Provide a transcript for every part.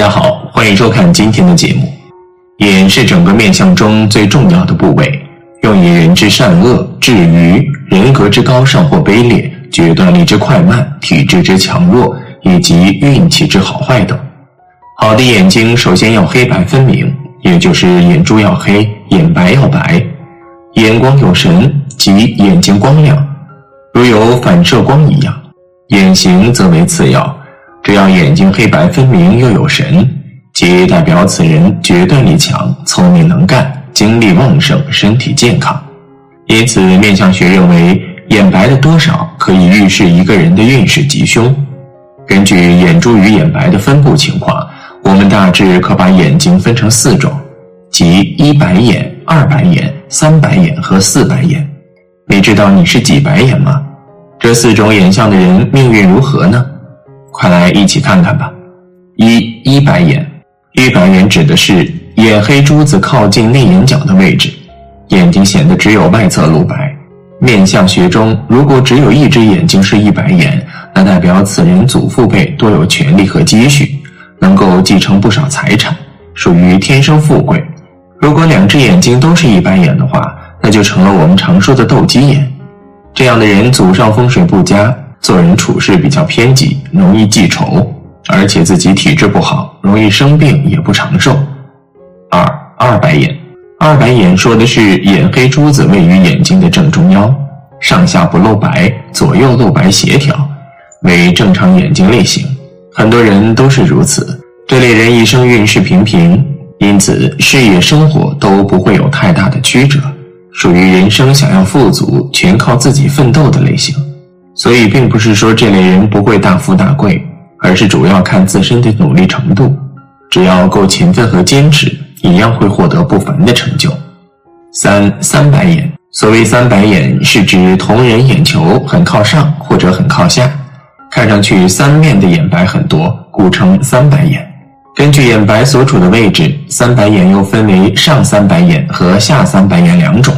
大家好，欢迎收看今天的节目。眼是整个面相中最重要的部位，用以人之善恶、至愚、人格之高尚或卑劣、决断力之快慢、体质之强弱以及运气之好坏等。好的眼睛首先要黑白分明，也就是眼珠要黑，眼白要白，眼光有神，即眼睛光亮，如有反射光一样。眼型则为次要。只要眼睛黑白分明又有神，即代表此人决断力强、聪明能干、精力旺盛、身体健康。因此，面相学认为，眼白的多少可以预示一个人的运势吉凶。根据眼珠与眼白的分布情况，我们大致可把眼睛分成四种，即一白眼、二白眼、三白眼和四白眼。你知道你是几白眼吗？这四种眼相的人命运如何呢？快来一起看看吧。一一白眼，一白眼指的是眼黑珠子靠近内眼角的位置，眼睛显得只有外侧露白。面相学中，如果只有一只眼睛是一白眼，那代表此人祖父辈多有权利和积蓄，能够继承不少财产，属于天生富贵。如果两只眼睛都是一白眼的话，那就成了我们常说的斗鸡眼。这样的人祖上风水不佳。做人处事比较偏激，容易记仇，而且自己体质不好，容易生病，也不长寿。二二白眼，二白眼说的是眼黑珠子位于眼睛的正中央，上下不露白，左右露白协调，为正常眼睛类型。很多人都是如此，这类人一生运势平平，因此事业生活都不会有太大的曲折，属于人生想要富足全靠自己奋斗的类型。所以，并不是说这类人不会大富大贵，而是主要看自身的努力程度。只要够勤奋和坚持，一样会获得不凡的成就。三三白眼，所谓三白眼，是指同人眼球很靠上或者很靠下，看上去三面的眼白很多，故称三白眼。根据眼白所处的位置，三白眼又分为上三白眼和下三白眼两种。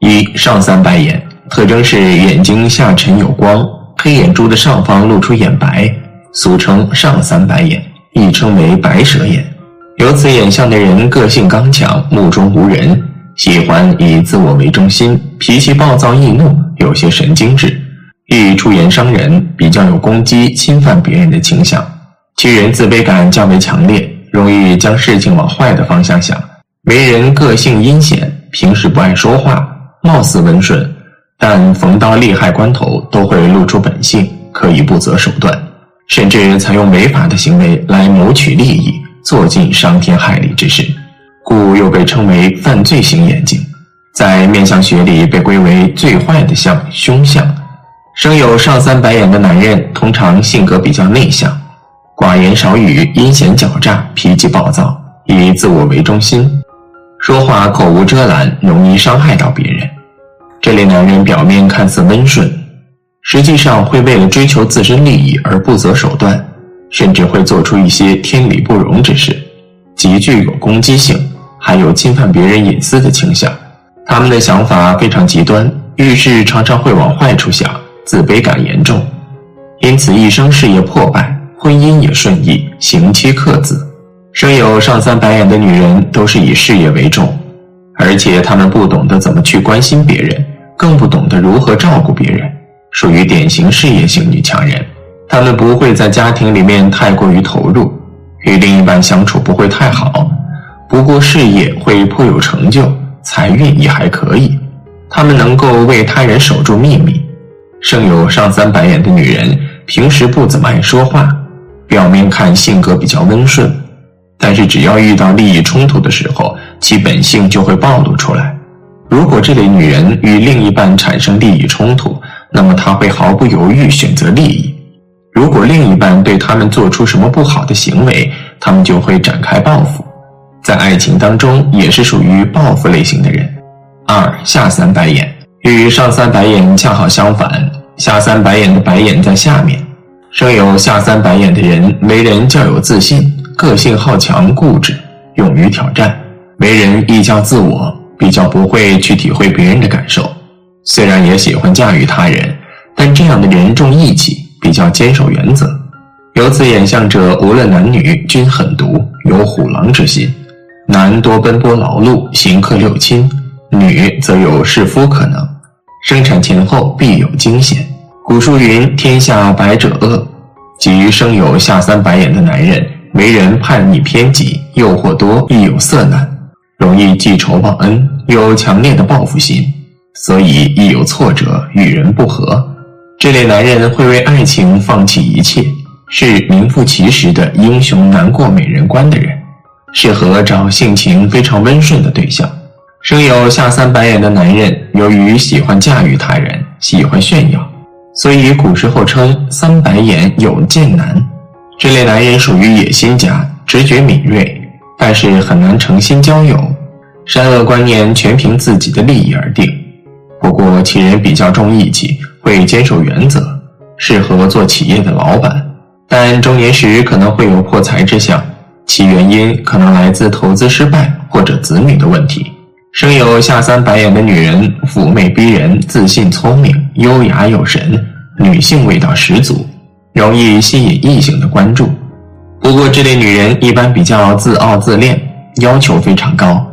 一上三白眼。特征是眼睛下沉有光，黑眼珠的上方露出眼白，俗称上三白眼，亦称为白蛇眼。有此眼相的人，个性刚强，目中无人，喜欢以自我为中心，脾气暴躁易怒，有些神经质，易出言伤人，比较有攻击、侵犯别人的倾向。其人自卑感较为强烈，容易将事情往坏的方向想。为人个性阴险，平时不爱说话，貌似温顺。但逢到利害关头，都会露出本性，可以不择手段，甚至采用违法的行为来谋取利益，做尽伤天害理之事，故又被称为犯罪型眼睛，在面相学里被归为最坏的相——凶相。生有上三白眼的男人，通常性格比较内向，寡言少语，阴险狡诈，脾气暴躁，以自我为中心，说话口无遮拦，容易伤害到别人。这类男人表面看似温顺，实际上会为了追求自身利益而不择手段，甚至会做出一些天理不容之事，极具有攻击性，还有侵犯别人隐私的倾向。他们的想法非常极端，遇事常常会往坏处想，自卑感严重，因此一生事业破败，婚姻也顺意，刑期克子。生有上三白眼的女人都是以事业为重。而且他们不懂得怎么去关心别人，更不懂得如何照顾别人，属于典型事业型女强人。她们不会在家庭里面太过于投入，与另一半相处不会太好，不过事业会颇有成就，财运也还可以。他们能够为他人守住秘密。生有上三白眼的女人，平时不怎么爱说话，表面看性格比较温顺。但是，只要遇到利益冲突的时候，其本性就会暴露出来。如果这类女人与另一半产生利益冲突，那么她会毫不犹豫选择利益；如果另一半对他们做出什么不好的行为，他们就会展开报复。在爱情当中，也是属于报复类型的人。二下三白眼与上三白眼恰好相反，下三白眼的白眼在下面。生有下三白眼的人，为人较有自信。个性好强、固执，勇于挑战，为人易较自我，比较不会去体会别人的感受。虽然也喜欢驾驭他人，但这样的人重义气，比较坚守原则。由此眼相者，无论男女，均狠毒，有虎狼之心。男多奔波劳碌，行克六亲；女则有弑夫可能，生产前后必有惊险。古书云：“天下百者恶。”即生有下三白眼的男人，为人叛逆偏激，诱惑多，亦有色难，容易记仇忘恩，有强烈的报复心，所以一有挫折，与人不和。这类男人会为爱情放弃一切，是名副其实的英雄难过美人关的人，适合找性情非常温顺的对象。生有下三白眼的男人，由于喜欢驾驭他人，喜欢炫耀。所以古时候称三白眼有剑男，这类男人属于野心家，直觉敏锐，但是很难诚心交友，善恶观念全凭自己的利益而定。不过其人比较重义气，会坚守原则，适合做企业的老板，但中年时可能会有破财之象，其原因可能来自投资失败或者子女的问题。生有下三白眼的女人，妩媚逼人，自信聪明，优雅有神，女性味道十足，容易吸引异性的关注。不过，这类女人一般比较自傲自恋，要求非常高，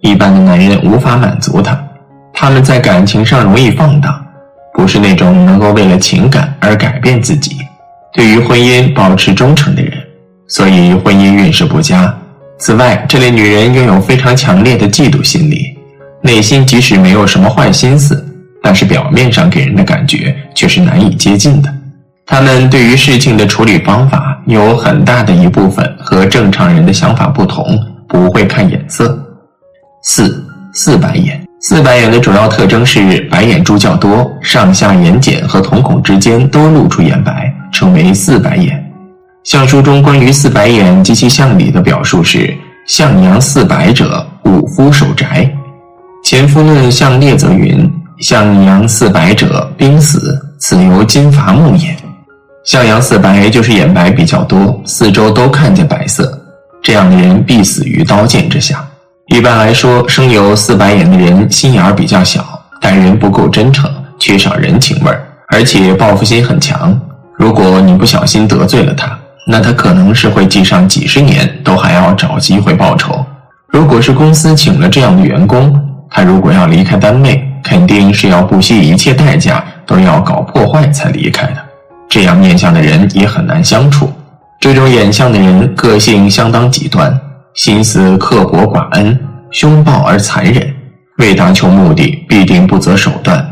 一般的男人无法满足她。他们在感情上容易放荡，不是那种能够为了情感而改变自己，对于婚姻保持忠诚的人，所以婚姻运势不佳。此外，这类女人拥有非常强烈的嫉妒心理，内心即使没有什么坏心思，但是表面上给人的感觉却是难以接近的。她们对于事情的处理方法有很大的一部分和正常人的想法不同，不会看眼色。四四白眼，四白眼的主要特征是白眼珠较多，上下眼睑和瞳孔之间都露出眼白，称为四白眼。相书中关于四白眼及其相理的表述是：向阳四白者，五夫守宅。前夫论相列则云：向阳四白者，兵死，此由金伐木也。向阳四白就是眼白比较多，四周都看见白色，这样的人必死于刀剑之下。一般来说，生有四白眼的人心眼儿比较小，待人不够真诚，缺少人情味儿，而且报复心很强。如果你不小心得罪了他，那他可能是会记上几十年，都还要找机会报仇。如果是公司请了这样的员工，他如果要离开单位，肯定是要不惜一切代价都要搞破坏才离开的。这样面相的人也很难相处。这种眼相的人个性相当极端，心思刻薄寡恩，凶暴而残忍，为达求目的必定不择手段。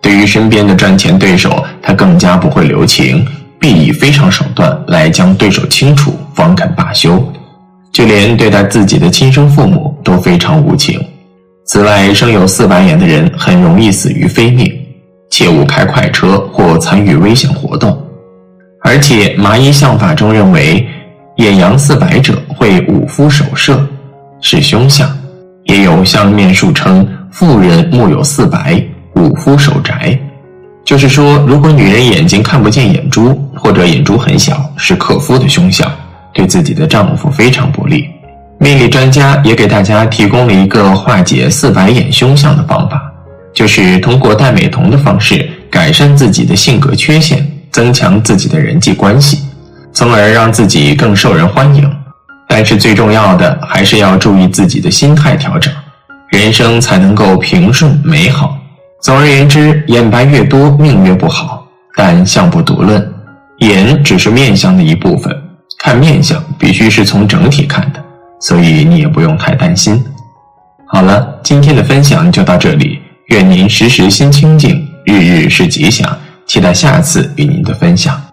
对于身边的赚钱对手，他更加不会留情。必以非常手段来将对手清除，方肯罢休。就连对待自己的亲生父母都非常无情。此外，生有四白眼的人很容易死于非命，切勿开快车或参与危险活动。而且，麻衣相法中认为，眼阳四白者会五夫守舍，是凶相。也有相面术称，妇人目有四白，五夫守宅。就是说，如果女人眼睛看不见眼珠，或者眼珠很小，是克夫的凶相，对自己的丈夫非常不利。命理专家也给大家提供了一个化解四白眼凶相的方法，就是通过戴美瞳的方式改善自己的性格缺陷，增强自己的人际关系，从而让自己更受人欢迎。但是最重要的还是要注意自己的心态调整，人生才能够平顺美好。总而言之，眼白越多，命越不好。但相不独论，眼只是面相的一部分，看面相必须是从整体看的，所以你也不用太担心。好了，今天的分享就到这里，愿您时时心清静，日日是吉祥，期待下次与您的分享。